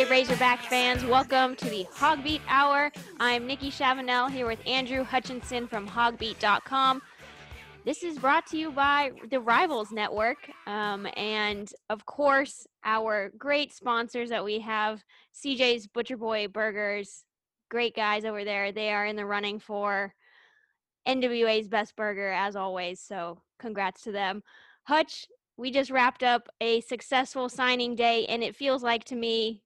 Hey, Razorback fans, welcome to the HawgBeat Hour. I'm Nikki Chavanelle here with Andrew Hutchinson from hawgbeat.com. This is brought to you by the Rivals Network. Um, and of course, our great sponsors that we have CJ's Butcher Boy Burgers. Great guys over there. They are in the running for NWA's best burger, as always. So, congrats to them. Hutch, we just wrapped up a successful signing day, and it feels like to me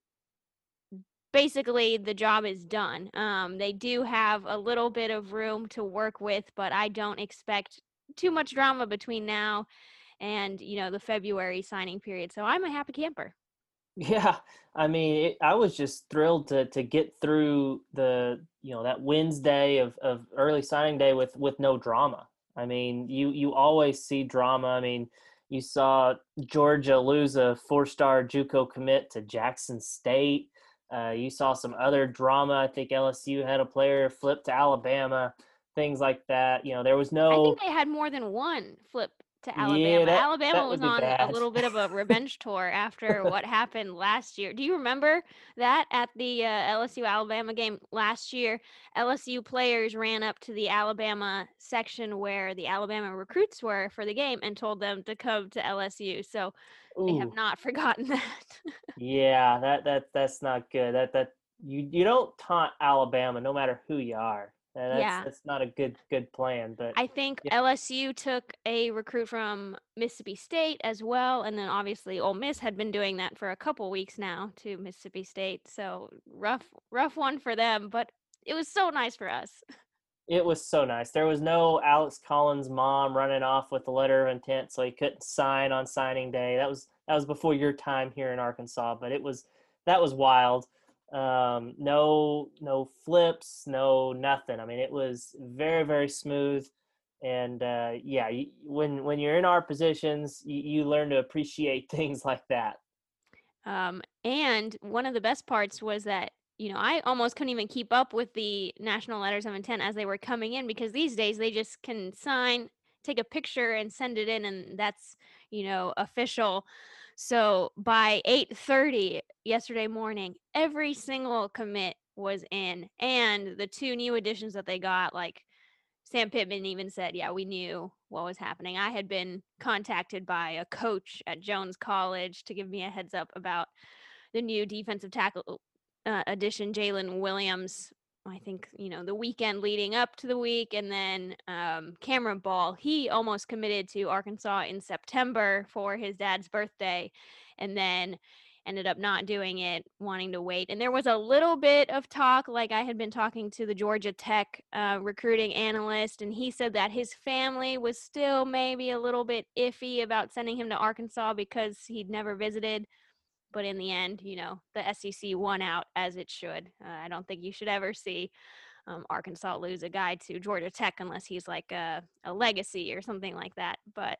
basically the job is done. Um, they do have a little bit of room to work with, but I don't expect too much drama between now and you know the February signing period. So I'm a happy camper. Yeah, I mean, it, I was just thrilled to to get through the you know that Wednesday of, of early signing day with with no drama. I mean, you you always see drama. I mean, you saw Georgia lose a four star JUCO commit to Jackson State. Uh, you saw some other drama. I think LSU had a player flip to Alabama, things like that. You know, there was no. I think they had more than one flip to Alabama. Yeah, that, Alabama that was on bad. a little bit of a revenge tour after what happened last year. Do you remember that at the uh, LSU Alabama game last year? LSU players ran up to the Alabama section where the Alabama recruits were for the game and told them to come to LSU. So Ooh. they have not forgotten that. yeah, that that that's not good. That that you you don't taunt Alabama no matter who you are. That's, yeah. that's not a good good plan. But I think yeah. LSU took a recruit from Mississippi State as well, and then obviously Ole Miss had been doing that for a couple weeks now to Mississippi State. So rough rough one for them, but it was so nice for us. It was so nice. There was no Alex Collins' mom running off with a letter of intent, so he couldn't sign on signing day. That was that was before your time here in Arkansas, but it was that was wild um, no no flips no nothing. I mean it was very very smooth. And uh, yeah when when you're in our positions you, you learn to appreciate things like that. Um, and one of the best parts was that you know i almost couldn't even keep up with the national letters of intent as they were coming in because these days they just can sign take a picture and send it in and that's you know official so by 8:30 yesterday morning, every single commit was in and the two new additions that they got like Sam Pittman even said, "Yeah, we knew what was happening. I had been contacted by a coach at Jones College to give me a heads up about the new defensive tackle uh, addition, Jalen Williams, I think, you know, the weekend leading up to the week. And then um, Cameron Ball, he almost committed to Arkansas in September for his dad's birthday and then ended up not doing it, wanting to wait. And there was a little bit of talk, like I had been talking to the Georgia Tech uh, recruiting analyst, and he said that his family was still maybe a little bit iffy about sending him to Arkansas because he'd never visited but in the end, you know, the SEC won out as it should. Uh, I don't think you should ever see um, Arkansas lose a guy to Georgia Tech unless he's like a, a legacy or something like that. But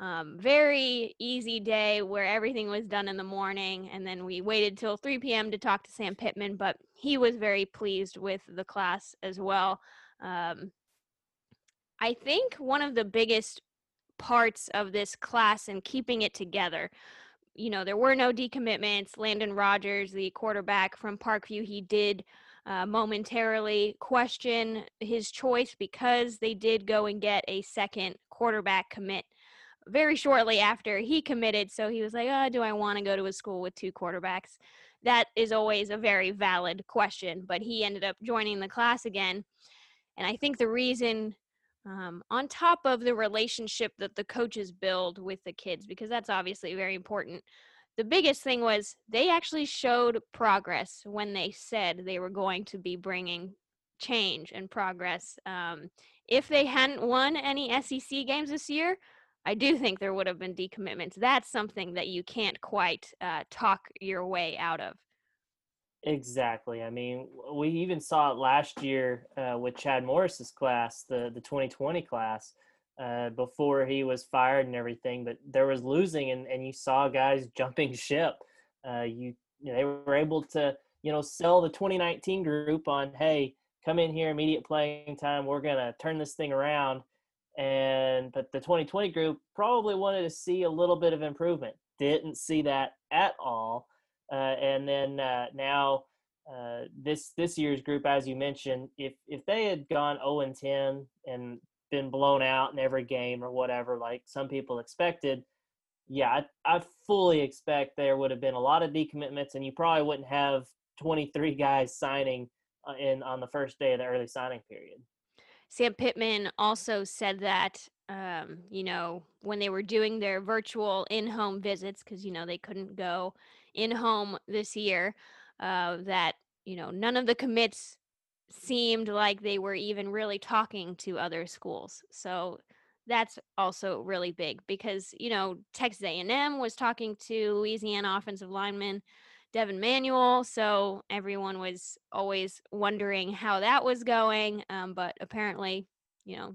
um, very easy day where everything was done in the morning, and then we waited till 3 p.m. to talk to Sam Pittman. But he was very pleased with the class as well. Um, I think one of the biggest parts of this class and keeping it together you know, there were no decommitments. Landon Rogers, the quarterback from Parkview, he did uh, momentarily question his choice because they did go and get a second quarterback commit very shortly after he committed. So he was like, oh, do I want to go to a school with two quarterbacks? That is always a very valid question, but he ended up joining the class again. And I think the reason um, on top of the relationship that the coaches build with the kids, because that's obviously very important. The biggest thing was they actually showed progress when they said they were going to be bringing change and progress. Um, if they hadn't won any SEC games this year, I do think there would have been decommitments. That's something that you can't quite uh, talk your way out of. Exactly. I mean, we even saw it last year uh, with Chad Morris's class, the the 2020 class, uh, before he was fired and everything. But there was losing, and, and you saw guys jumping ship. Uh, you, you know, they were able to you know sell the 2019 group on, hey, come in here, immediate playing time. We're gonna turn this thing around. And but the 2020 group probably wanted to see a little bit of improvement. Didn't see that at all and then uh, now uh, this this year's group, as you mentioned, if if they had gone 0 and 10 and been blown out in every game or whatever, like some people expected, yeah, I, I fully expect there would have been a lot of decommitments, and you probably wouldn't have 23 guys signing uh, in on the first day of the early signing period. Sam Pittman also said that, um, you know, when they were doing their virtual in home visits, because, you know, they couldn't go in home this year, uh, that, you know, none of the commits seemed like they were even really talking to other schools. So that's also really big because, you know, Texas A&M was talking to Louisiana offensive lineman Devin Manuel. So everyone was always wondering how that was going. Um, but apparently, you know,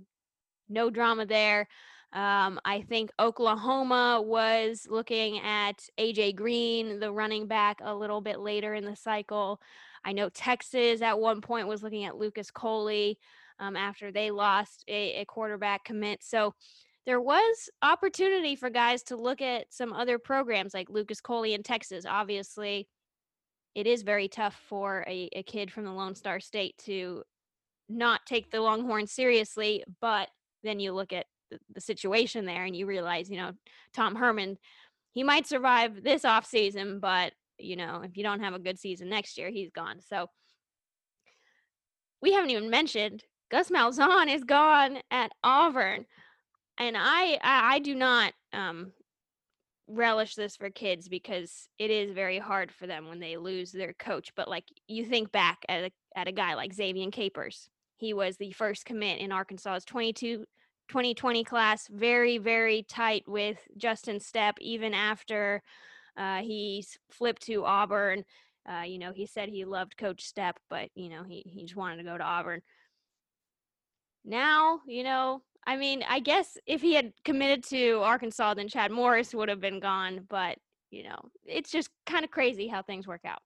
no drama there. Um, I think Oklahoma was looking at AJ Green, the running back, a little bit later in the cycle. I know Texas at one point was looking at Lucas Coley um, after they lost a, a quarterback commit. So there was opportunity for guys to look at some other programs like Lucas Coley in Texas. Obviously, it is very tough for a, a kid from the Lone Star State to not take the Longhorns seriously, but then you look at the, situation there and you realize, you know, Tom Herman, he might survive this off season, but you know, if you don't have a good season next year, he's gone. So we haven't even mentioned Gus Malzahn is gone at Auburn and I, I I, do not um relish this for kids because it is very hard for them when they lose their coach. But like you think back at a, at a guy like Ze'Vian Capers, he was the first commit in Arkansas's 22 2020 class, very very tight with Justin Stepp even after uh, he flipped to Auburn. Uh, you know, he said he loved Coach Stepp, but you know he he just wanted to go to Auburn. Now, you know, I mean, I guess if he had committed to Arkansas, then Chad Morris would have been gone. But you know, it's just kind of crazy how things work out.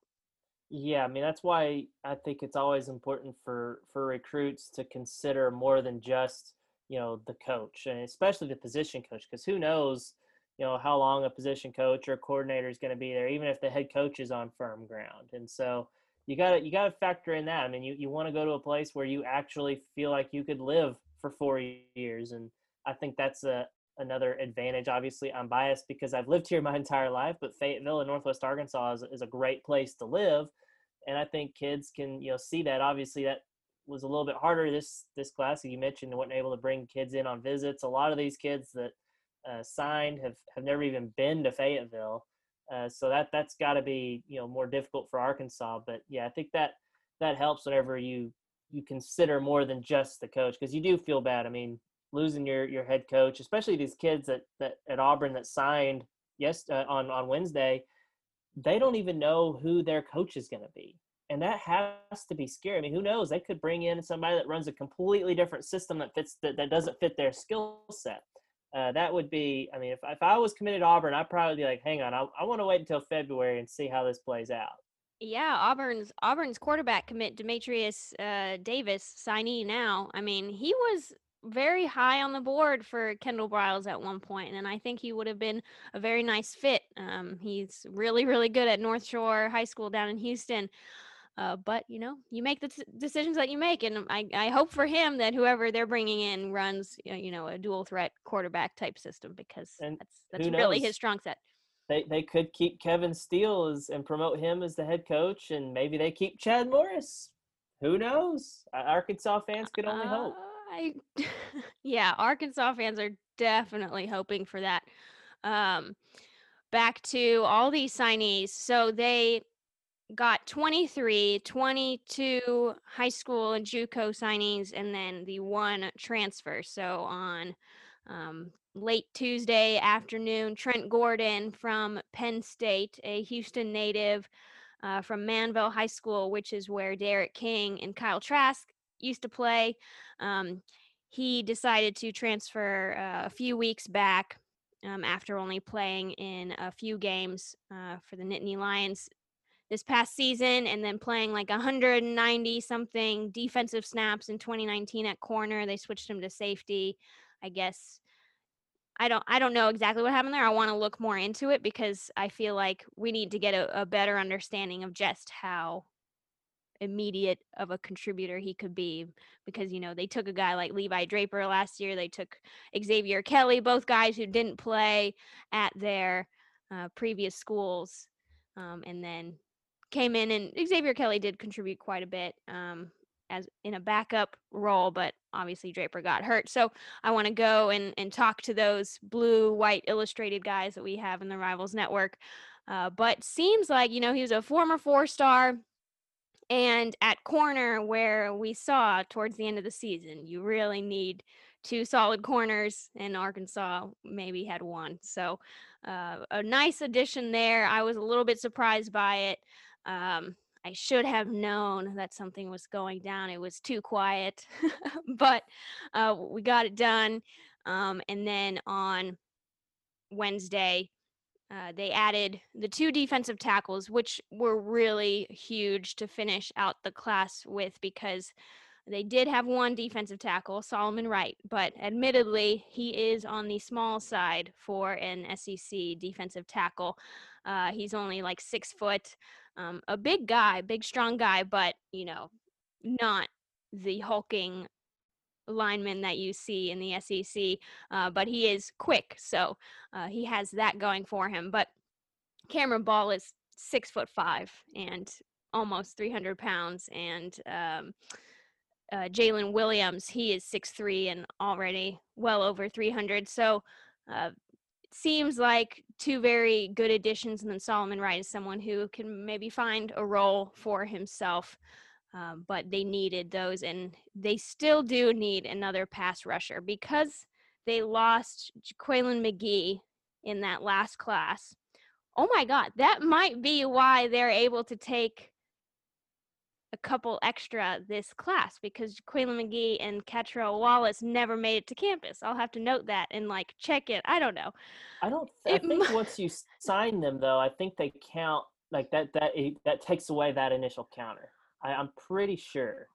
Yeah, I mean that's why I think it's always important for for recruits to consider more than just you know the coach and especially the position coach because who knows you know how long a position coach or coordinator is going to be there even if the head coach is on firm ground and so you got to you got to factor in that i mean you, you want to go to a place where you actually feel like you could live for four years, and I think that's a another advantage. Obviously, I'm biased because I've lived here my entire life, but Fayetteville in Northwest Arkansas is, is a great place to live, and I think kids can you know see that. Obviously, that was a little bit harder this this class. You mentioned wasn't able to bring kids in on visits. A lot of these kids that uh, signed have have never even been to Fayetteville, uh, so that that's got to be you know more difficult for Arkansas. But yeah, I think that that helps whenever you you consider more than just the coach because you do feel bad. I mean, losing your your head coach, especially these kids that that at Auburn that signed yes uh, on on Wednesday, they don't even know who their coach is going to be, and that has to be scary. I mean, who knows? They could bring in somebody that runs a completely different system that fits that, that doesn't fit their skill set. Uh, that would be, I mean, if, if I was committed to Auburn, I'd probably be like, hang on, I, I want to wait until February and see how this plays out. Yeah, Auburn's Auburn's quarterback commit Dematrius uh, Davis signee now. I mean, he was very high on the board for Kendall Briles at one point, and I think he would have been a very nice fit. Um, he's really, really good at North Shore High School down in Houston. Uh, but you know, you make the t- decisions that you make, and I, I hope for him that whoever they're bringing in runs, you know, a dual threat quarterback type system because and that's that's really his strong set they they could keep Kevin Steele as, and promote him as the head coach, and maybe they keep Chad Morris. Who knows? Arkansas fans could only uh, hope. I, yeah, Arkansas fans are definitely hoping for that. Um, back to all these signees. So they got 23, 22 high school and JUCO signings, and then the one transfer. So on um, late Tuesday afternoon. Trent Gordon from Penn State, a Houston native uh, from Manvel High School, which is where D'Eriq King and Kyle Trask used to play. Um, he decided to transfer uh, a few weeks back um, after only playing in a few games uh, for the Nittany Lions this past season and then playing like 190 something defensive snaps in 2019 at corner. They switched him to safety. I guess I don't I don't know exactly what happened there. I want to look more into it because I feel like we need to get a, a better understanding of just how immediate of a contributor he could be because you know they took a guy like Levi Draper last year they took Xavier Kelly both guys who didn't play at their uh, previous schools um, and then came in and Xavier Kelly did contribute quite a bit um, as in a backup role but obviously Draper got hurt so I want to go and and talk to those blue white illustrated guys that we have in the Rivals Network uh, but seems like you know he was a former four star and at corner, where we saw towards the end of the season, you really need two solid corners, and Arkansas maybe had one. So, uh, a nice addition there. I was a little bit surprised by it. Um, I should have known that something was going down. It was too quiet, but uh, we got it done. Um, and then on Wednesday, uh, they added the two defensive tackles, which were really huge to finish out the class with because they did have one defensive tackle, Solomon Wright, but admittedly, he is on the small side for an SEC defensive tackle. Uh, he's only like six foot, um, a big guy, big, strong guy, but, you know, not the hulking lineman that you see in the SEC, uh, but he is quick, so uh, he has that going for him. But Cameron Ball is six foot five and almost 300 pounds, and um, uh, Jalen Williams, he is six three and already well over 300. So uh, seems like two very good additions, and then Solomon Wright is someone who can maybe find a role for himself. Um, but they needed those, and they still do need another pass rusher because they lost Quaylen McGee in that last class. Oh my God, that might be why they're able to take a couple extra this class because Quaylen McGee and Catrell Wallace never made it to campus. I'll have to note that and like check it. I don't know. I don't. I think once you sign them, though, I think they count like that. That that takes away that initial counter. I, I'm pretty sure.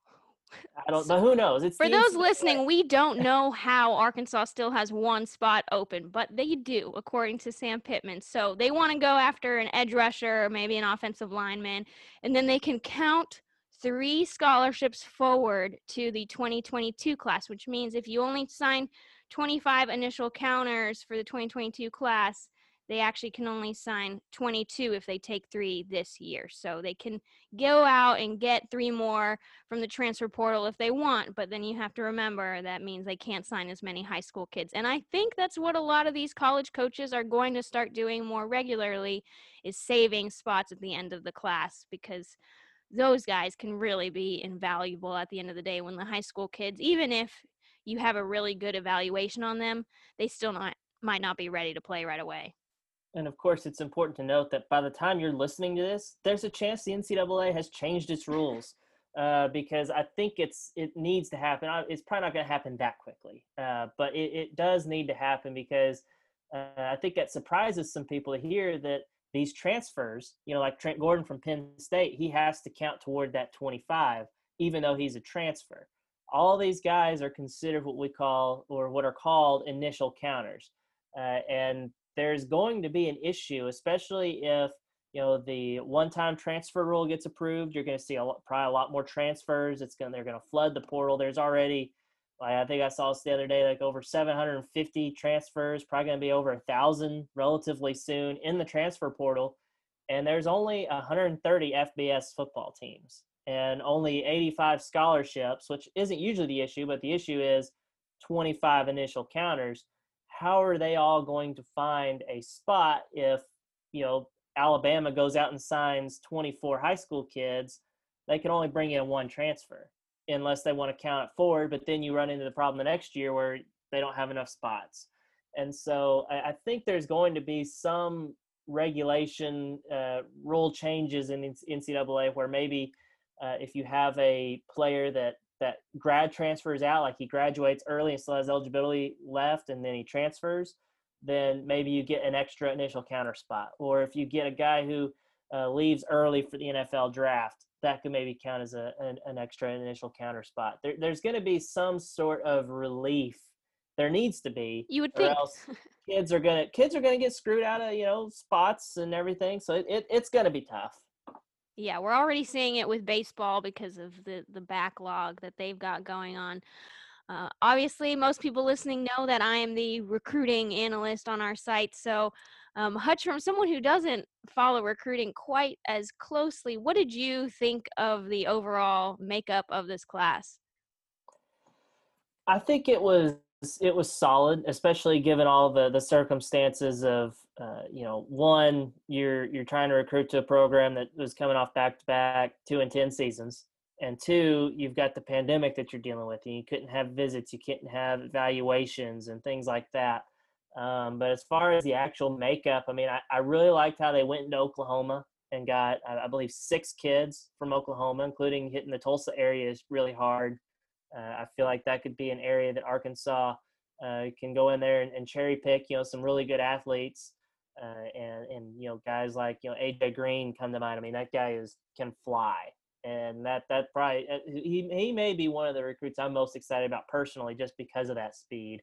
I don't, but who knows? It's For those listening, we don't know how Arkansas still has one spot open, but they do, according to Sam Pittman. So they want to go after an edge rusher or maybe an offensive lineman, and then they can count three scholarships forward to the 2022 class, which means if you only sign 25 initial counters for the 2022 class, they actually can only sign 22 if they take three this year. So they can go out and get three more from the transfer portal if they want, but then you have to remember that means they can't sign as many high school kids. And I think that's what a lot of these college coaches are going to start doing more regularly is saving spots at the end of the class because those guys can really be invaluable at the end of the day when the high school kids even if you have a really good evaluation on them, they still not might not be ready to play right away. And of course, it's important to note that by the time you're listening to this, there's a chance the NCAA has changed its rules uh, because I think it's it needs to happen. It's probably not going to happen that quickly, uh, but it, it does need to happen because uh, I think that surprises some people to hear that these transfers, you know, like Trent Gordon from Penn State, he has to count toward that 25, even though he's a transfer. All these guys are considered what we call or what are called initial counters. Uh, and there's going to be an issue, especially if you know the one-time transfer rule gets approved. You're going to see a lot, probably a lot more transfers. It's going they're going to flood the portal. There's already, like, I think I saw this the other day, like over 750 transfers. Probably going to be over a thousand relatively soon in the transfer portal. And there's only 130 FBS football teams and only 85 scholarships, which isn't usually the issue, but the issue is 25 initial counters how are they all going to find a spot if you know Alabama goes out and signs 24 high school kids they can only bring in one transfer unless they want to count it forward but then you run into the problem the next year where they don't have enough spots and so I, I think there's going to be some regulation uh, rule changes in NCAA where maybe uh, if you have a player that that grad transfers out, like he graduates early and still has eligibility left, and then he transfers, then maybe you get an extra initial counter spot. Or if you get a guy who uh, leaves early for the NFL draft, that could maybe count as a, an, an extra initial counter spot. There, there's going to be some sort of relief. There needs to be, You would or think. else kids are gonna kids are gonna get screwed out of you know spots and everything. So it, it it's gonna be tough. Yeah, we're already seeing it with baseball because of the the backlog that they've got going on. Uh, obviously, most people listening know that I am the recruiting analyst on our site. So, um, Hutch, from someone who doesn't follow recruiting quite as closely, what did you think of the overall makeup of this class? I think it was it was solid, especially given all the the circumstances of uh, you know one you're you're trying to recruit to a program that was coming off back to back two and ten seasons, and two you've got the pandemic that you're dealing with, and you couldn't have visits, you couldn't have evaluations and things like that. Um, but as far as the actual makeup, I mean, I, I really liked how they went into Oklahoma and got, I, I believe, six kids from Oklahoma, including hitting the Tulsa area is really hard. Uh, I feel like that could be an area that Arkansas uh, can go in there and, and, cherry pick, you know, some really good athletes. Uh, and, and, you know, guys like, you know, AJ Green come to mind. I mean, that guy is, can fly. And that, that probably, uh, he, he may be one of the recruits I'm most excited about personally, just because of that speed.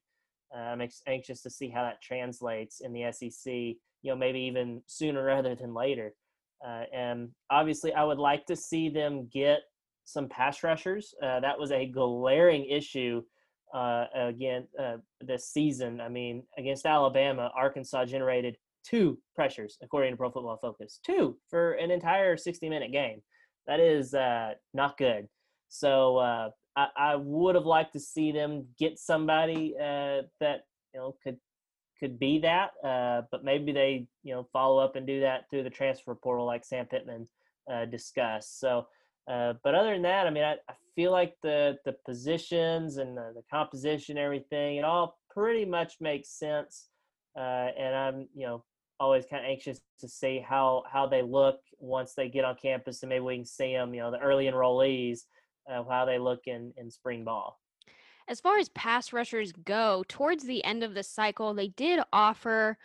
I'm ex- anxious to see how that translates in the SEC, you know, maybe even sooner rather than later. Uh, and obviously, I would like to see them get some pass rushers. Uh, that was a glaring issue uh, again uh, this season. I mean, against Alabama, Arkansas generated two pressures, according to Pro Football Focus, two for an entire 60 minute game. That is uh, not good. So uh, I, would have liked to see them get somebody uh, that you know could could be that, but maybe they you know follow up and do that through the transfer portal, like Sam Pittman discussed. So. Uh, but other than that, I mean, I, I feel like the the positions and the, the, composition, everything, it all pretty much makes sense. Uh, and I'm, you know, always kind of anxious to see how how they look once they get on campus, and maybe we can see them, you know, the early enrollees, uh, how they look in in spring ball. As far as pass rushers go, towards the end of the cycle, they did offer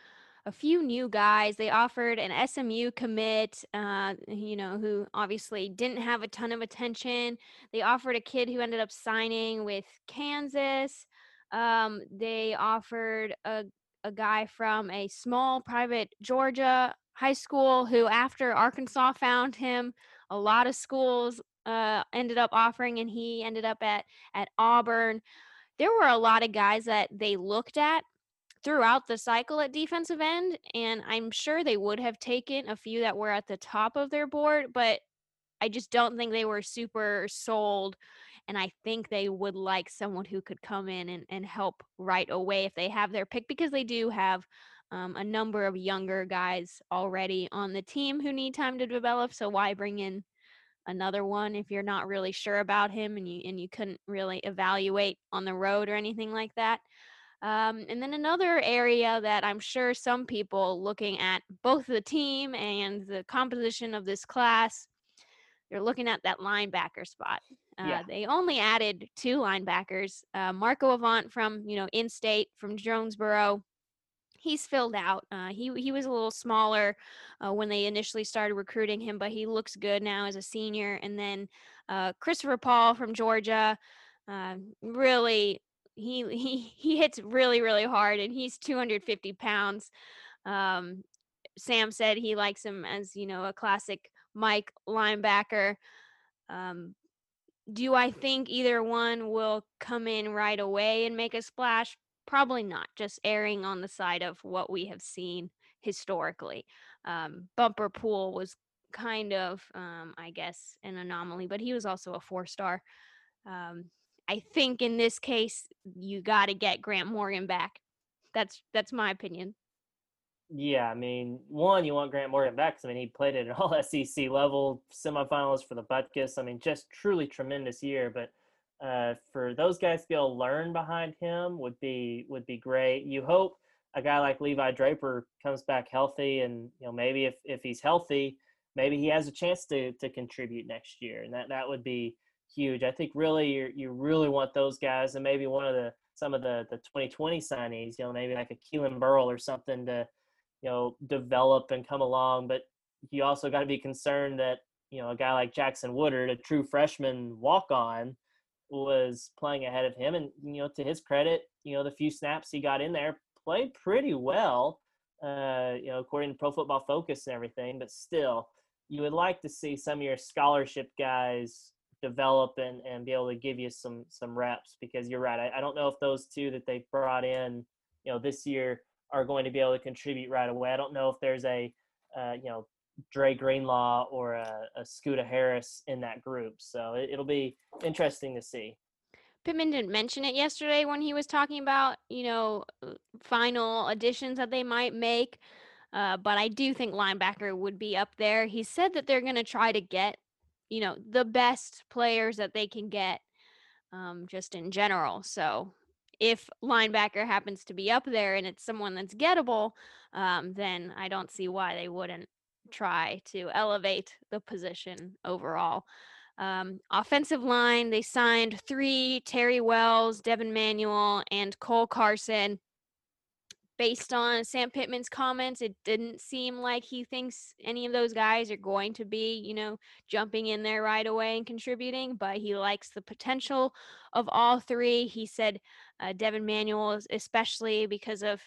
a few new guys. They offered an SMU commit, uh, you know, who obviously didn't have a ton of attention. They offered a kid who ended up signing with Kansas. Um, they offered a, a guy from a small private Georgia high school who, after Arkansas found him, a lot of schools uh, ended up offering, and he ended up at at Auburn. There were a lot of guys that they looked at throughout the cycle at defensive end. And I'm sure they would have taken a few that were at the top of their board, but I just don't think they were super sold. And I think they would like someone who could come in and, and help right away if they have their pick because they do have um, a number of younger guys already on the team who need time to develop. So why bring in another one if you're not really sure about him and you and you couldn't really evaluate on the road or anything like that? Um, and then another area that I'm sure some people looking at both the team and the composition of this class, they're looking at that linebacker spot. Uh, yeah. They only added two linebackers. Uh, Marco Avant from you know in-state from Jonesboro. He's filled out. Uh, he he was a little smaller uh, when they initially started recruiting him, but he looks good now as a senior. And then uh, Christopher Paul from Georgia, uh, really he he he hits really really hard and he's 250 pounds um, sam said he likes him as you know a classic mike linebacker um, do i think either one will come in right away and make a splash probably not just erring on the side of what we have seen historically um, bumper pool was kind of um, i guess an anomaly but he was also a four star um, I think in this case you got to get Grant Morgan back. That's that's my opinion. Yeah, I mean, one, you want Grant Morgan back. I mean, he played at an All SEC level, semifinalist for the Butkus. I mean, just truly tremendous year. But uh, for those guys to be able to learn behind him would be would be great. You hope a guy like Levi Draper comes back healthy, and you know maybe if if he's healthy, maybe he has a chance to to contribute next year, and that that would be huge. I think really you you really want those guys and maybe one of the some of the the 2020 signees, you know, maybe like a Keelan Burrell or something to you know develop and come along. But you also got to be concerned that you know a guy like Jackson Woodard, a true freshman walk on, was playing ahead of him, and you know to his credit, you know the few snaps he got in there played pretty well, uh, you know, according to Pro Football Focus and everything. But still, you would like to see some of your scholarship guys develop and, and be able to give you some some reps because you're right. I, I don't know if those two that they brought in, you know, this year are going to be able to contribute right away. I don't know if there's a, uh, you know, Dre Greenlaw or a, a Scooter Harris in that group. So it, it'll be interesting to see. Pittman didn't mention it yesterday when he was talking about, you know, uh, final additions that they might make. Uh, but I do think linebacker would be up there. He said that they're going to try to get, you know, the best players that they can get um, just in general. So if linebacker happens to be up there and it's someone that's gettable, um, then I don't see why they wouldn't try to elevate the position overall. Um, offensive line, they signed three Terry Wells, Devin Manuel, and Cole Carson based on Sam Pittman's comments, it didn't seem like he thinks any of those guys are going to be, you know, jumping in there right away and contributing, but he likes the potential of all three. He said uh, Devin Manuel, especially because of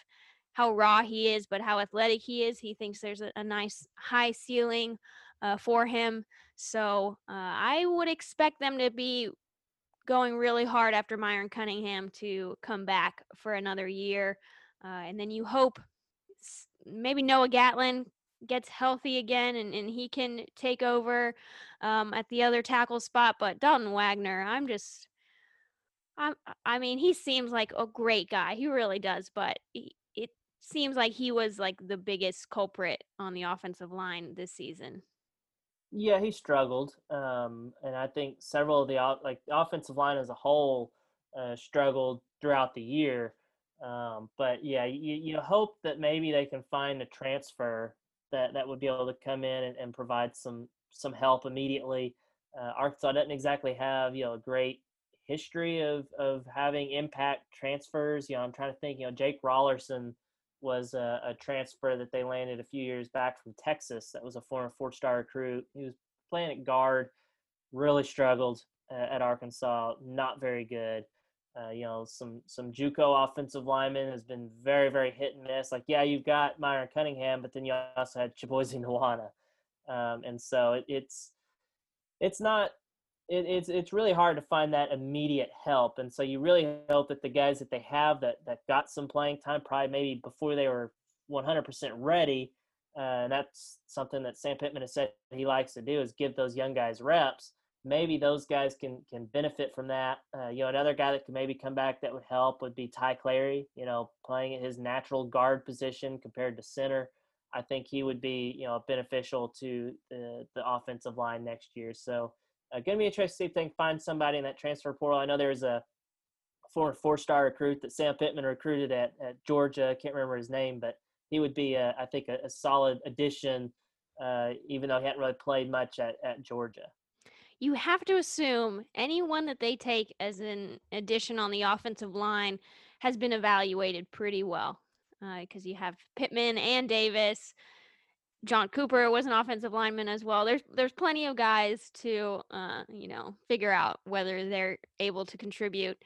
how raw he is, but how athletic he is, he thinks there's a, a nice high ceiling uh, for him. So uh, I would expect them to be going really hard after Myron Cunningham to come back for another year. Uh, and then you hope maybe Noah Gatlin gets healthy again and, and he can take over um, at the other tackle spot. But Dalton Wagner, I'm just, I, I mean, he seems like a great guy. He really does. But seems like he was like the biggest culprit on the offensive line this season. Yeah, he struggled, um, and I think several of the like the offensive line as a whole uh, struggled throughout the year. Um, but yeah, you, you hope that maybe they can find a transfer that, that would be able to come in and, and provide some some help immediately. Uh, Arkansas doesn't exactly have you know a great history of of having impact transfers. You know, I'm trying to think. You know, Jake Raulerson was a, a transfer that they landed a few years back from Texas. That was a former four-star recruit. He was playing at guard, really struggled uh, at Arkansas. Not very good. Uh, you know, some some JUCO offensive lineman has been very very hit and miss. Like, yeah, you've got Myron Cunningham, but then you also had Chibozie Nwana, um, and so it, it's it's not it, it's it's really hard to find that immediate help. And so you really hope that the guys that they have that that got some playing time, probably maybe before they were 100% ready, uh, and that's something that Sam Pittman has said he likes to do is give those young guys reps maybe those guys can can benefit from that. Uh, you know, another guy that could maybe come back that would help would be Ty Clary. You know, playing at his natural guard position compared to center. I think he would be you know beneficial to the the offensive line next year. So, uh, going to be interesting to see if they can find somebody in that transfer portal. I know there's a former four-star recruit that Sam Pittman recruited at, at Georgia. I can't remember his name, but he would be, I think, a, a solid addition, uh, even though he hadn't really played much at, at Georgia you have to assume anyone that they take as an addition on the offensive line has been evaluated pretty well because uh, you have Pittman and Davis. John Cooper was an offensive lineman as well. There's there's plenty of guys to uh, you know figure out whether they're able to contribute.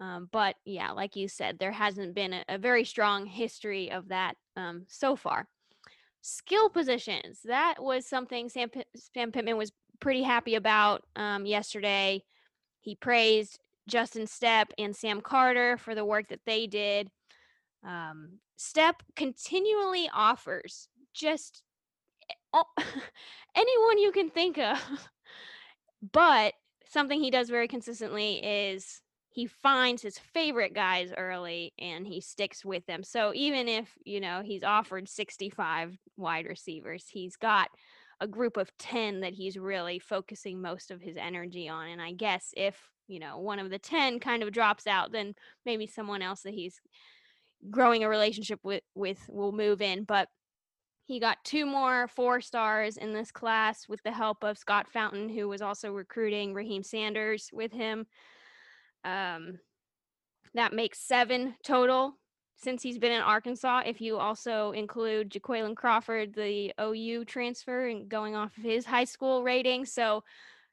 Um, but yeah, like you said, there hasn't been a, a very strong history of that um, so far. Skill positions that was something Sam, P- Sam Pittman was pretty happy about um, yesterday. He praised Justin Stepp and Sam Carter for the work that they did. Um, Stepp continually offers just all, anyone you can think of. but something he does very consistently is he finds his favorite guys early and he sticks with them. So even if, you know, he's offered 65 wide receivers, he's got a group of 10 that he's really focusing most of his energy on. And I guess if, you know, one of the 10 kind of drops out, then maybe someone else that he's growing a relationship with with will move in. But he got two more four stars in this class with the help of Scott Fountain, who was also recruiting Raheem Sanders with him. Um, that makes seven total since he's been in Arkansas, if you also include Jaqualine Crawford, the OU transfer, and going off of his high school rating. So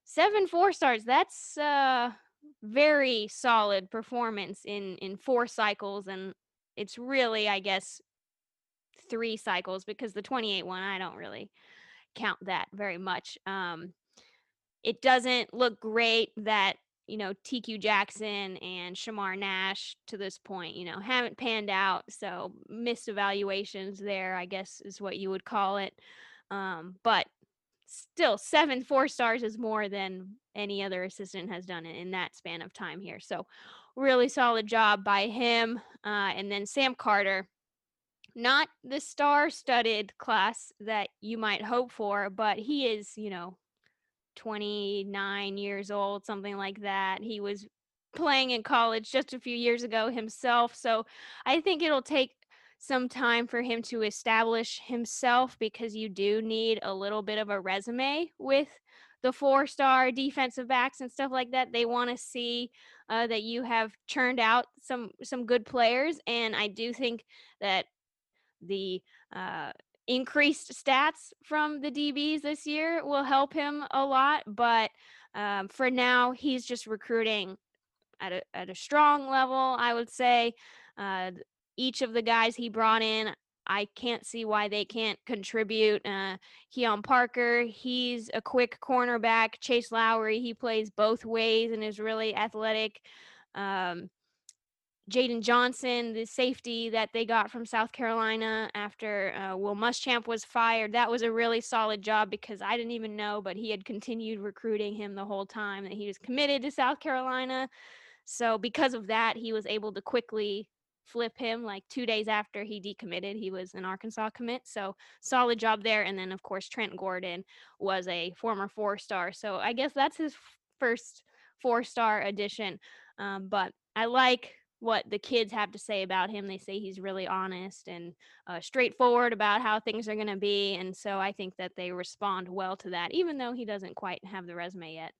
seven four stars, that's a very solid performance in in four cycles. And it's really, I guess, three cycles because the 28 one, I don't really count that very much. Um, it doesn't look great that you know TQ Jackson and Shamar Nash to this point, you know, haven't panned out. So missed evaluations there, I guess is what you would call it. Um, but still, seven four stars is more than any other assistant has done in that span of time here. So really solid job by him. Uh, and then Sam Carter, not the star-studded class that you might hope for, but he is, you know, 29 years old, something like that. He was playing in college just a few years ago himself. So I think it'll take some time for him to establish himself because you do need a little bit of a resume with the four star defensive backs and stuff like that. They want to see uh, that you have churned out some some good players, and I do think that the uh, increased stats from the DBs this year will help him a lot. But um, for now, he's just recruiting at a at a strong level. I would say uh, each of the guys he brought in. I can't see why they can't contribute. Uh, Keon Parker, he's a quick cornerback. Chase Lowry, he plays both ways and is really athletic. Um, Jaden Johnson, the safety that they got from South Carolina after uh, Will Muschamp was fired. That was a really solid job because I didn't even know, but he had continued recruiting him the whole time that he was committed to South Carolina. So because of that, he was able to quickly flip him like two days after he decommitted. He was an Arkansas commit. So solid job there. And then, of course, Trent Gordon was a former four star. So I guess that's his first four star addition. Um, but I like what the kids have to say about him. They say he's really honest and uh, straightforward about how things are going to be. And so I think that they respond well to that, even though he doesn't quite have the resume yet.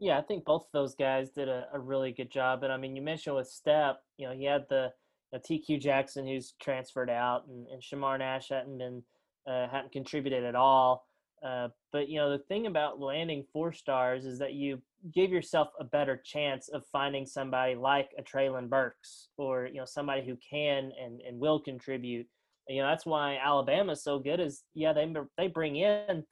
Yeah, I think both of those guys did a, a really good job. And I mean, you mentioned with Stepp, you know, he had the you know, TQ Jackson who's transferred out, and, and Shamar Nash hadn't been uh, hadn't contributed at all. Uh, but you know, the thing about landing four stars is that you give yourself a better chance of finding somebody like a Treylon Burks or you know somebody who can and, and will contribute. You know that's why Alabama's so good. Is yeah they they bring in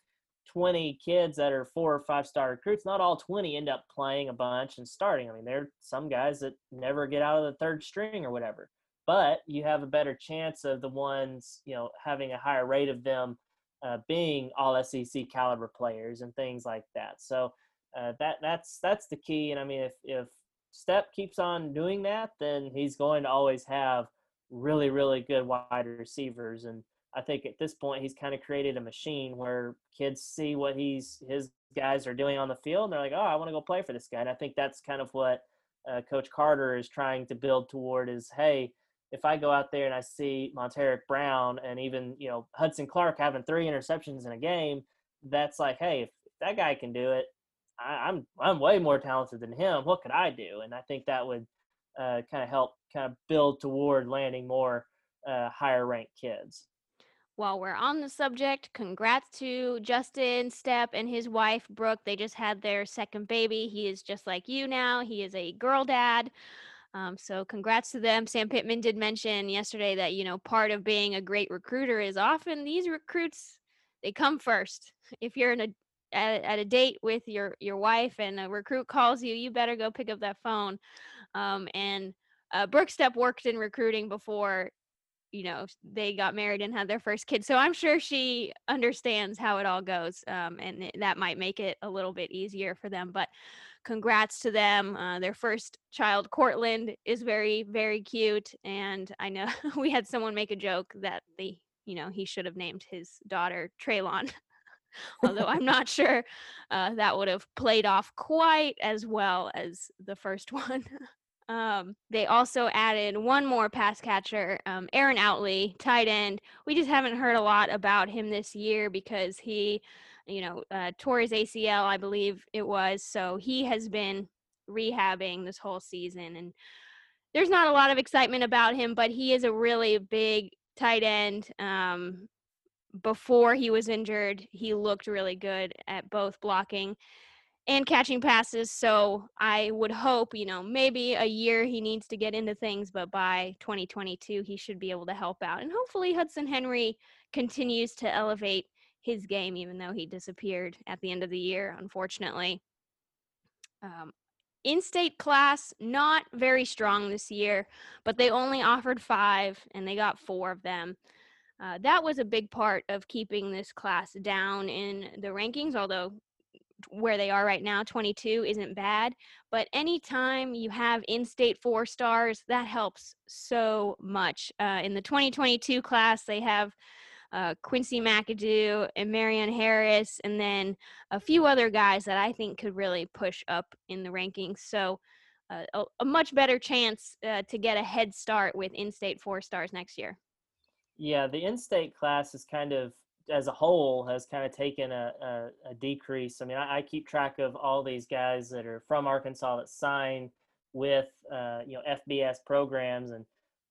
20 kids that are four or five star recruits. Not all 20 end up playing a bunch and starting. I mean, there are some guys that never get out of the third string or whatever. But you have a better chance of the ones you know having a higher rate of them uh, being all SEC caliber players and things like that. So uh, that that's that's the key. And I mean, if if Stepp keeps on doing that, then he's going to always have really really good wide receivers. And I think at this point, he's kind of created a machine where kids see what he's his guys are doing on the field, and they're like, oh, I want to go play for this guy. And I think that's kind of what uh, Coach Carter is trying to build toward is, hey, if I go out there and I see Montaric Brown and even you know Hudson Clark having three interceptions in a game, that's like, hey, if that guy can do it, I, am I'm, I'm way more talented than him. What could I do? And I think that would uh, kind of help kind of build toward landing more uh, higher ranked kids. While we're on the subject, congrats to Justin Stepp and his wife Brooke. They just had their second baby. He is just like you now. He is a girl dad. Um, so congrats to them. Sam Pittman did mention yesterday that you know part of being a great recruiter is often these recruits they come first. If you're in a at, at, a date with your your wife and a recruit calls you, you better go pick up that phone. Um, and uh, Brooke Stepp worked in recruiting before, you know, they got married and had their first kid. So I'm sure she understands how it all goes, um, and that might make it a little bit easier for them. But congrats to them. Uh, their first child, Courtland, is very very cute, and I know we had someone make a joke that the, you know, he should have named his daughter Treylon. although I'm not sure uh, that would have played off quite as well as the first one. um, they also added one more pass catcher, um, Erin Outley, tight end. We just haven't heard a lot about him this year because he, you know, uh, tore his ACL, I believe it was. So he has been rehabbing this whole season. And there's not a lot of excitement about him, but he is a really big tight end. Um, before he was injured, he looked really good at both blocking and catching passes. So I would hope, you know, maybe a year he needs to get into things, but by 2022, he should be able to help out. And hopefully, Hudson Henry continues to elevate his game, even though he disappeared at the end of the year, unfortunately. Um, in state class, not very strong this year, but they only offered five and they got four of them. Uh, that was a big part of keeping this class down in the rankings, although where they are right now, 22 isn't bad. But anytime you have in state four stars, that helps so much. Uh, in the 2022 class, they have uh, Quincy McAdoo and Marion Harris, and then a few other guys that I think could really push up in the rankings. So, uh, a, a, much better chance uh, to get a head start with in state four stars next year. Yeah, the in state class is kind of as a whole has kind of taken a, a, a decrease. I mean, I, I, keep track of all these guys that are from Arkansas that sign with uh, you know FBS programs, and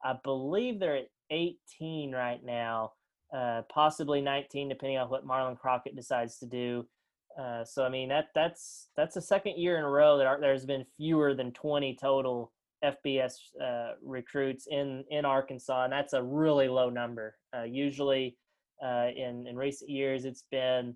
I believe they're at 18 right now, uh, possibly 19, depending on what Marlon Crockett decides to do. Uh, so I mean that that's that's the second year in a row that there's been fewer than 20 total FBS uh, recruits in in Arkansas, and that's a really low number. Uh, usually uh, in in recent years, it's been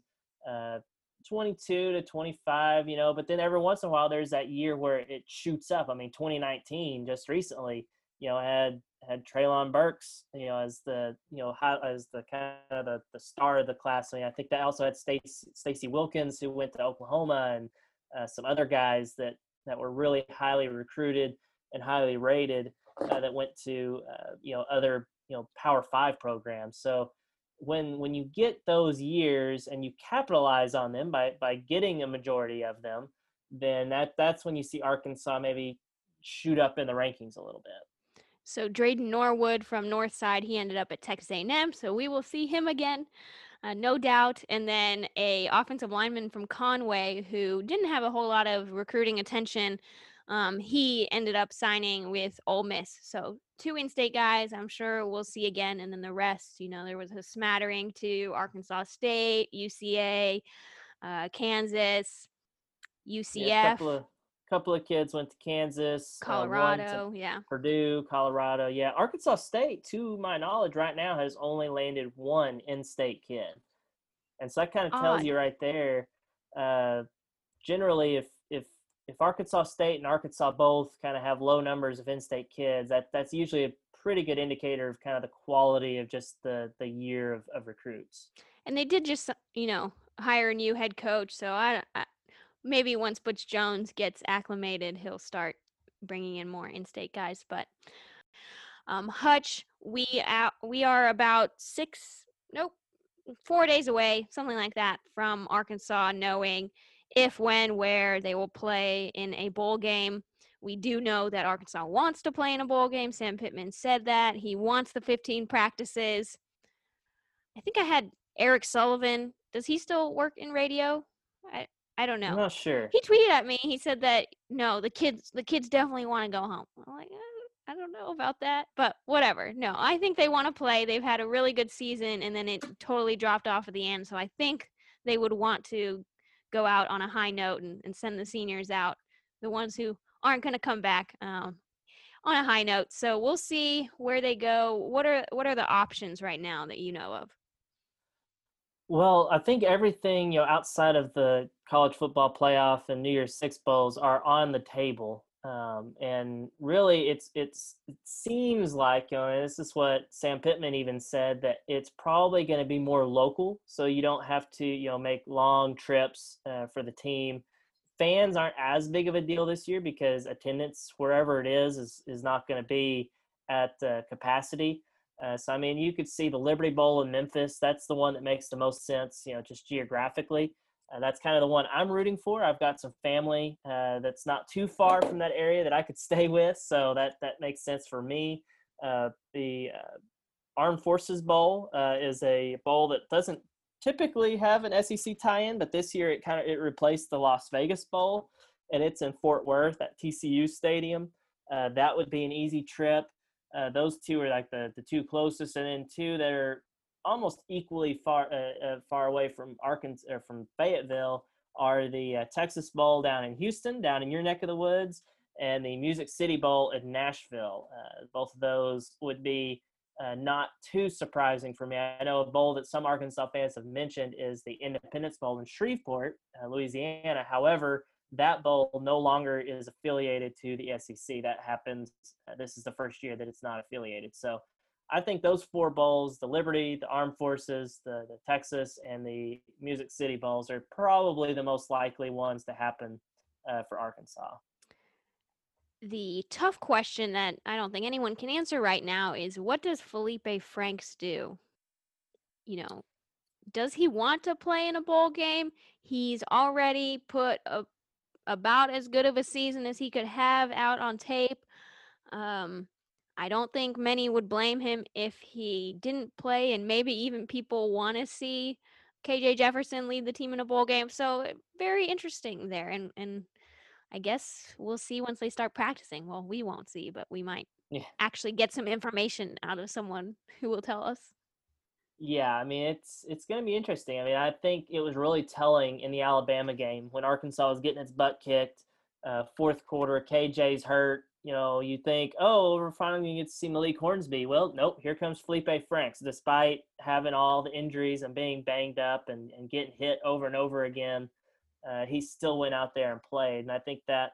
uh, 22 to 25, you know. But then every once in a while, there's that year where it shoots up. I mean, 2019, just recently, you know, had had Treylon Burks, you know, as the you know high, as the kind of the, the star of the class. I mean, I think they also had Stacy Stacy Wilkins, who went to Oklahoma, and uh, some other guys that that were really highly recruited and highly rated uh, that went to uh, you know other you know Power Five programs. So when when you get those years and you capitalize on them by by getting a majority of them, then that that's when you see Arkansas maybe shoot up in the rankings a little bit. So Dreyden Norwood from Northside, he ended up at Texas A&M, so we will see him again, uh, no doubt. And then a offensive lineman from Conway who didn't have a whole lot of recruiting attention um, he ended up signing with Ole Miss. So two in-state guys, I'm sure we'll see again, and then the rest. You know, there was a smattering to Arkansas State, UCA, uh, Kansas, UCF. Yeah, couple of couple of kids went to Kansas, Colorado, uh, yeah, Purdue, Colorado, yeah. Arkansas State, to my knowledge, right now has only landed one in-state kid, and so that kind of tells Odd. you right there. Uh, generally, if if if Arkansas State and Arkansas both kind of have low numbers of in-state kids, that that's usually a pretty good indicator of kind of the quality of just the the year of, of recruits. And they did just you know hire a new head coach, so I, I maybe once Butch Jones gets acclimated, he'll start bringing in more in-state guys. But um, Hutch, we out, we are about six, nope, four days away, something like that, from Arkansas knowing if, when, where they will play in a bowl game. We do know that Arkansas wants to play in a bowl game. Sam Pittman said that. He wants the 15 practices. I think I had Eric Sullivan. Does he still work in radio? I, I don't know. I'm not sure. He tweeted at me. He said that no, the kids the kids definitely want to go home. I'm like, eh, I don't know about that, but whatever. No, I think they want to play. They've had a really good season, and then it totally dropped off at the end. So I think they would want to go out on a high note and, and send the seniors out, the ones who aren't going to come back um, on a high note. So we'll see where they go. What are what are the options right now that you know of? Well, I think everything you know outside of the college football playoff and New Year's Six bowls are on the table. Um, and really, it's it's it seems like you know this is what Sam Pittman even said that it's probably going to be more local, so you don't have to you know make long trips uh, for the team. Fans aren't as big of a deal this year because attendance wherever it is is is not going to be at uh, capacity. Uh, so I mean, you could see the Liberty Bowl in Memphis. That's the one that makes the most sense, you know, just geographically. Uh, that's kind of the one I'm rooting for. I've got some family uh, that's not too far from that area that I could stay with, so that that makes sense for me. Uh, the uh, Armed Forces Bowl uh, is a bowl that doesn't typically have an SEC tie-in, but this year it kind of it replaced the Las Vegas Bowl, and it's in Fort Worth at TCU Stadium. That would be an easy trip. Those two are like the the two closest, and then two that are almost equally far uh, uh, far away from Arkansas or from Fayetteville are the uh, Texas Bowl down in Houston, down in your neck of the woods, and the Music City Bowl in Nashville. Uh, both of those would be uh, not too surprising for me. I know a bowl that some Arkansas fans have mentioned is the Independence Bowl in Shreveport, uh, Louisiana. However, that bowl no longer is affiliated to the SEC. That happens. Uh, this is the first year that it's not affiliated. So I think those four bowls, the Liberty, the Armed Forces, the, the Texas, and the Music City bowls, are probably the most likely ones to happen uh, for Arkansas. The tough question that I don't think anyone can answer right now is what does Felipe Franks do? You know, does he want to play in a bowl game? He's already put a, about as good of a season as he could have out on tape. Um, I don't think many would blame him if he didn't play, and maybe even people want to see KJ Jefferson lead the team in a bowl game. So eh, very interesting there, and and I guess we'll see once they start practicing. Well, we won't see, but we might Yeah. actually get some information out of someone who will tell us. Yeah, I mean it's it's going to be interesting. I mean, I think it was really telling in the Alabama game when Arkansas was getting its butt kicked. Uh, fourth quarter, KJ's hurt. You know, you think, oh, we're finally going to get to see Malik Hornsby. Well, nope. Here comes Felipe Franks, despite having all the injuries and being banged up and, and getting hit over and over again. Uh, he still went out there and played, and I think that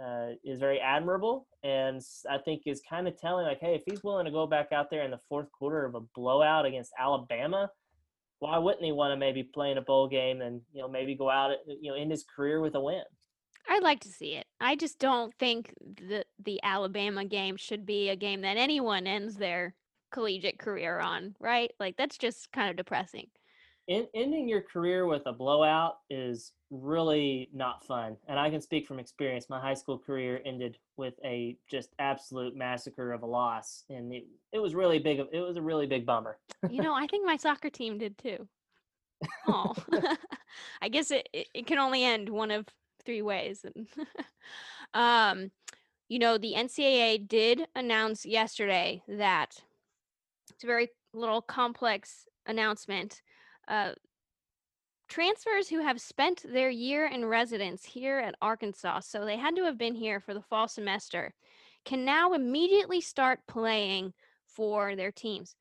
uh, is very admirable, and I think is kind of telling, like, hey, if he's willing to go back out there in the fourth quarter of a blowout against Alabama, why wouldn't he want to maybe play in a bowl game and you know maybe go out, you know, end his career with a win? I'd like to see it. I just don't think the the Alabama game should be a game that anyone ends their collegiate career on, right? Like that's just kind of depressing. En- ending your career with a blowout is really not fun, and I can speak from experience. My high school career ended with a just absolute massacre of a loss, and it, it was really big. It was a really big bummer. You know, I think my soccer team did too. Oh, I guess it, it, it can only end one of three ways. And um, you know, the NCAA did announce yesterday that it's a very little complex announcement. Uh, transfers who have spent their year in residence here at Arkansas, so they had to have been here for the fall semester, can now immediately start playing for their teams.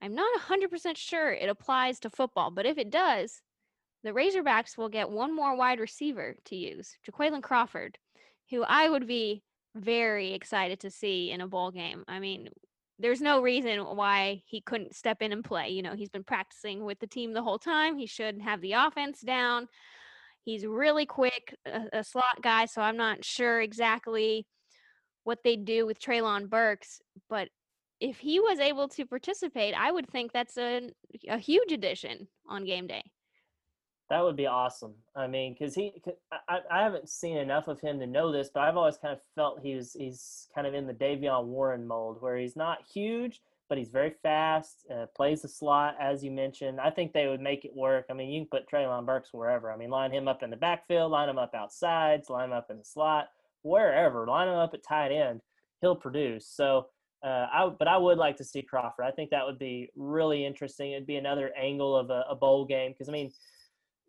I'm not 100% sure it applies to football, but if it does, the Razorbacks will get one more wide receiver to use, Jaquayln Crawford, who I would be very excited to see in a bowl game. I mean, there's no reason why he couldn't step in and play. You know, he's been practicing with the team the whole time. He should have the offense down. He's really quick, a, a slot guy, so I'm not sure exactly what they'd do with Treylon Burks, but if he was able to participate, I would think that's a a huge addition on game day. That would be awesome. I mean, because he, I, I haven't seen enough of him to know this, but I've always kind of felt he's he's kind of in the De'Vion Warren mold, where he's not huge, but he's very fast. Uh, plays the slot, as you mentioned. I think they would make it work. I mean, you can put Treylon Burks wherever. I mean, line him up in the backfield, line him up outside, line him up in the slot, wherever. Line him up at tight end, he'll produce. So. Uh, I, but I would like to see Crawford. I think that would be really interesting. It'd be another angle of a, a bowl game because I mean,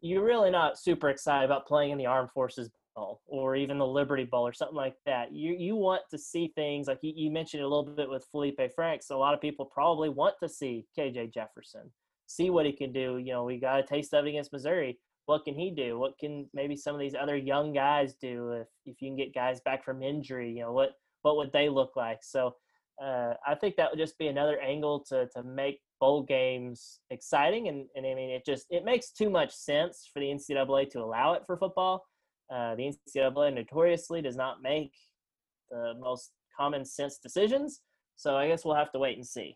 you're really not super excited about playing in the Armed Forces Bowl or even the Liberty Bowl or something like that. You you want to see things like you, you mentioned a little bit with Felipe Franks. A lot of people probably want to see KJ Jefferson, see what he can do. You know, we got a taste of it against Missouri. What can he do? What can maybe some of these other young guys do if if you can get guys back from injury? You know, what what would they look like? So uh, I think that would just be another angle to to make bowl games exciting, and and I mean it just it makes too much sense for the NCAA to allow it for football. Uh, the NCAA notoriously does not make the most common sense decisions, so I guess we'll have to wait and see.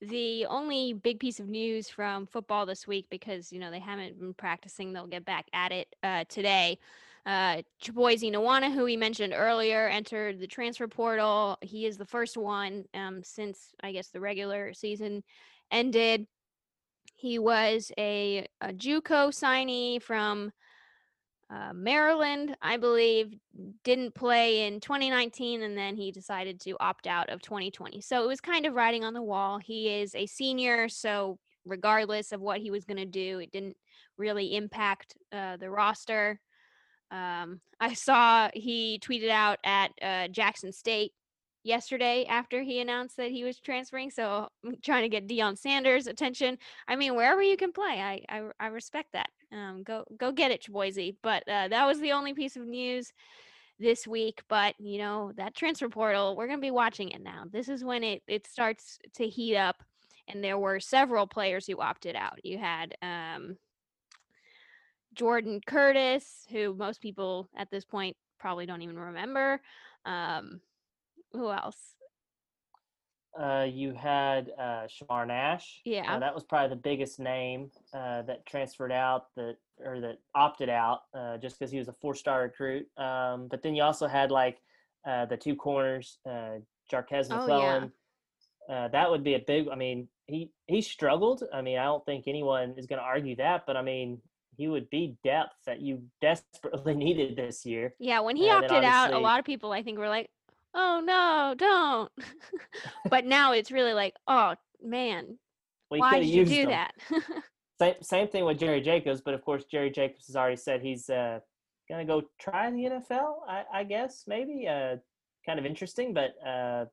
The only big piece of news from football this week, because you know they haven't been practicing, they'll get back at it uh, today. Uh, Chiboise Nawana, who we mentioned earlier, entered the transfer portal. He is the first one um, since I guess the regular season ended. He was a, a JUCO signee from uh, Maryland, I believe, didn't play in 2019, and then he decided to opt out of 2020. So it was kind of writing on the wall. He is a senior, so regardless of what he was going to do. It didn't really impact uh, the roster. Um, I saw he tweeted out at uh, Jackson State yesterday after he announced that he was transferring. So I'm trying to get Deion Sanders' attention. I mean, wherever you can play, I I, I respect that. Um, go go get it, Boise. But uh, that was the only piece of news this week. But you know that transfer portal, we're gonna be watching it now. This is when it it starts to heat up, and there were several players who opted out. You had um, Jordan Curtis, who most people at this point probably don't even remember. Um, who else? Uh, you had uh, Shamar Nash. Uh, Yeah. that was probably the biggest name uh, that transferred out that or that opted out uh, just because he was a four-star recruit. Um, but then you also had like uh, the two corners, uh, Jarquez Oh, yeah. Uh, that would be a big. I mean, he he struggled. I mean, I don't think anyone is going to argue that. But I mean, he would be depth that you desperately needed this year. Yeah, when he And opted out, a lot of people I think were like, "Oh no, don't." but now it's really like, "Oh man, why did you do him. that?" Same same thing with Jerry Jacobs, but of course Jerry Jacobs has already said he's uh, gonna go try the NFL. I, I guess maybe uh, kind of interesting, but uh,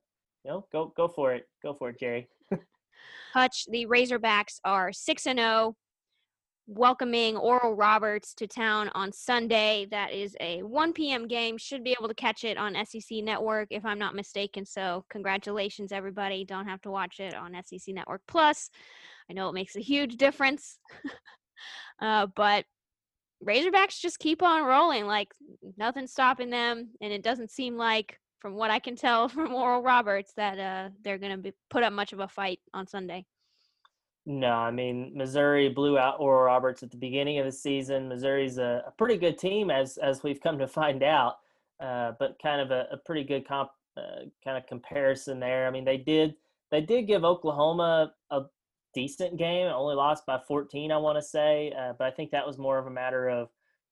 you know, go go for it, go for it, Jerry. Hutch, the Razorbacks are 6 and 0, welcoming Oral Roberts to town on Sunday. That is a 1 p.m. game. Should be able to catch it on SEC Network if I'm not mistaken. So, congratulations everybody. Don't have to watch it on SEC Network Plus. I know it makes a huge difference. uh, but Razorbacks just keep on rolling like nothing's stopping them and it doesn't seem like from what I can tell from Oral Roberts that uh, they're going to be put up much of a fight on Sunday. No, I mean Missouri blew out Oral Roberts at the beginning of the season. Missouri's a, a pretty good team, as as we've come to find out, uh, but kind of a, a pretty good comp, uh, kind of comparison there. I mean, they did they did give Oklahoma a decent game. Only lost by 14, I want to say, uh, but I think that was more of a matter of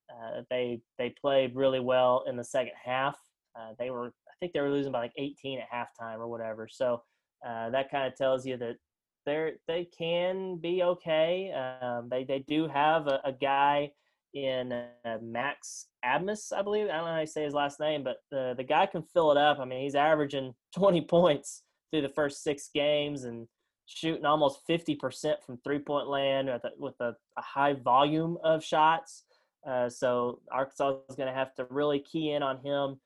uh, they they played really well in the second half. Uh, they were I think they were losing by like 18 at halftime or whatever. So uh, that kind of tells you that they're they can be okay. Um, they they do have a, a guy in uh, Max Abmas, I believe. I don't know how you say his last name, but the the guy can fill it up. I mean, he's averaging 20 points through the first six games and shooting almost 50% from three point land with a, with a, a high volume of shots. Uh, so Arkansas is going to have to really key in on him.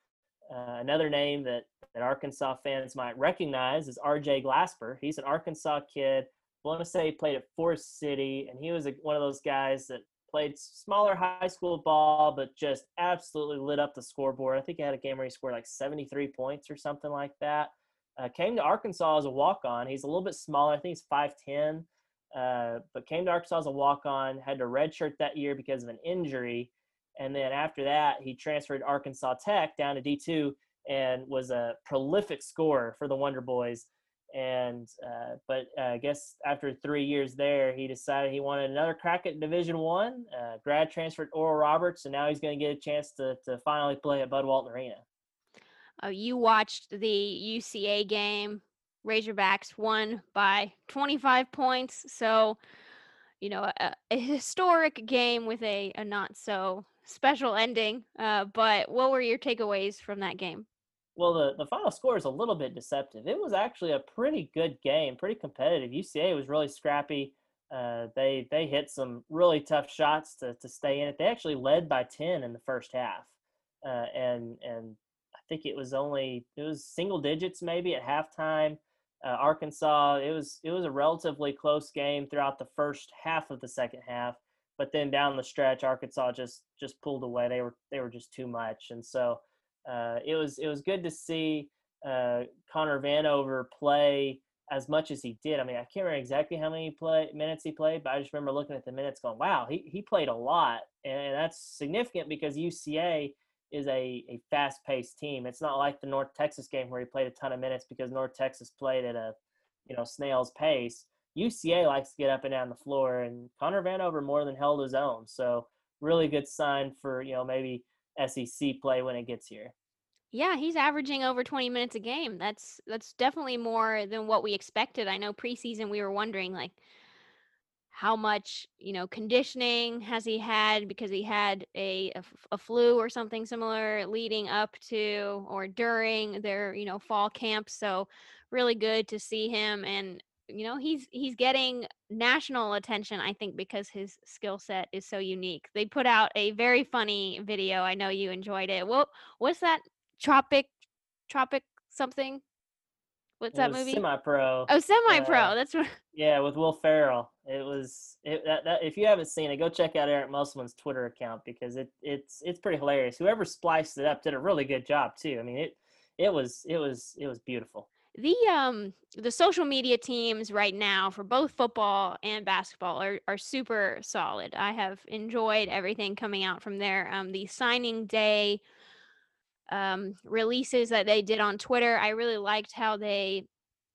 Uh, another name that, that Arkansas fans might recognize is R.J. Glasper. He's an Arkansas kid. I want to say he played at Forest City, and he was a, one of those guys that played smaller high school ball, but just absolutely lit up the scoreboard. I think he had a game where he scored like 73 points or something like that. Uh, came to Arkansas as a walk-on. He's a little bit smaller. I think he's 5'10", uh, but came to Arkansas as a walk-on. Had to redshirt that year because of an injury, and then after that, he transferred Arkansas Tech down to D2 and was a prolific scorer for the Wonder Boys. And uh, but uh, I guess after three years there, he decided he wanted another crack at Division One. Uh, grad transferred Oral Roberts, and now he's going to get a chance to to finally play at Bud Walton Arena. Uh, you watched the UCA game. Razorbacks won by 25 points. So, you know, a, a historic game with a, a not so special ending. Uh, but what were your takeaways from that game? Well, the, the final score is a little bit deceptive. It was actually a pretty good game, pretty competitive. UCA was really scrappy. Uh, they they hit some really tough shots to, to stay in it. They actually led by ten in the first half, uh, and and I think it was only it was single digits maybe at halftime. Uh, Arkansas it was it was a relatively close game throughout the first half of the second half, but then down the stretch, Arkansas just just pulled away. They were they were just too much, and so uh, it was it was good to see uh, Connor Vanover play as much as he did. I mean, I can't remember exactly how many play minutes he played, but I just remember looking at the minutes, going, "Wow, he he played a lot," and that's significant because UCA is a, a fast paced team. It's not like the North Texas game where he played a ton of minutes because North Texas played at a you know snail's pace. UCA likes to get up and down the floor, and Connor Vanover more than held his own. So really good sign for you know maybe SEC play when it gets here. Yeah, he's averaging over 20 minutes a game. That's that's definitely more than what we expected. I know preseason we were wondering like how much you know conditioning has he had because he had a a flu or something similar leading up to or during their you know fall camp so really good to see him and you know he's he's getting national attention i think because his skill set is so unique they put out a very funny video i know you enjoyed it what what's that tropic tropic something what's that movie semi-pro. oh semi Uh, pro that's what yeah, with Will Ferrell. It was it, that, that. If you haven't seen it, go check out Eric Musselman's Twitter account because it it's it's pretty hilarious. Whoever spliced it up did a really good job too. I mean it it was it was it was beautiful. The um the social media teams right now for both football and basketball are, are super solid. I have enjoyed everything coming out from there. Um the signing day um releases that they did on twitter i really liked how they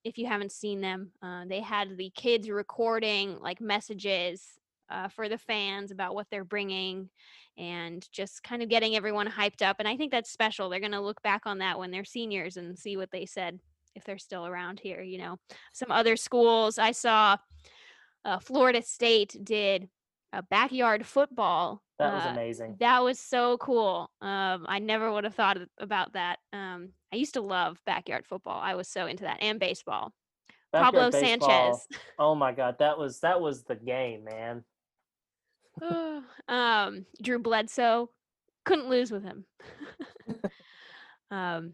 if you haven't seen them uh, they had the kids recording like messages uh, for the fans about what they're bringing and just kind of getting everyone hyped up and i think that's special. They're going to look back on that when they're seniors and see what they said if they're still around here you know some other schools i saw uh, florida state did a backyard football That was uh, amazing. that was so cool um, i never would have thought about that um, i used to love backyard football i was so into that and baseball pablo baseball, sanchez Oh my god, that was that was the game, man. um, Drew Bledsoe couldn't lose with him. um,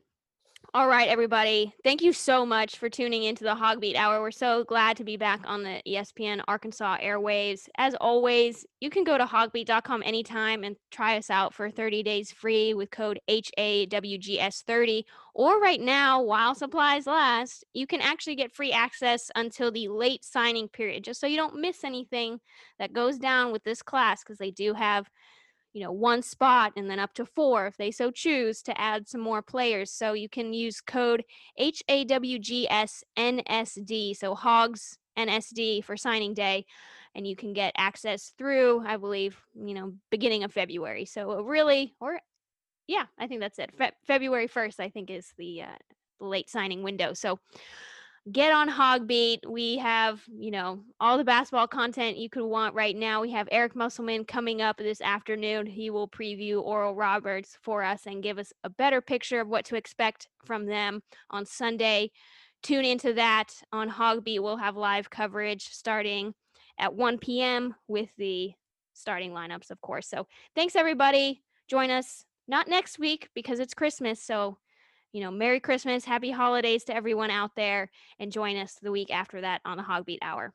all right, everybody. Thank you so much for tuning into the HawgBeat Hour. We're so glad to be back on the ESPN Arkansas airwaves. As always, you can go to hawgbeat.com anytime and try us out for 30 days free with code HAWGS30. Or right now, while supplies last, you can actually get free access until the late signing period, just so you don't miss anything that goes down with this class because they do have you know one spot and then up to four if they so choose to add some more players. So you can use code hawgsnsd so hogs nsd for signing day and you can get access through i believe you know beginning of february. So really or yeah i think that's it. Fe- february 1st i think is the uh, the late signing window. So get on HawgBeat. We have, you know, all the basketball content you could want right now. We have Eric Musselman coming up this afternoon. He will preview Oral Roberts for us and give us a better picture of what to expect from them on Sunday. Tune into that on HawgBeat. We'll have live coverage starting at 1 p.m. with the starting lineups, of course. So thanks, everybody. Join us not next week because it's Christmas. So, you know, Merry Christmas, Happy Holidays to everyone out there and join us the week after that on the HawgBeat Hour.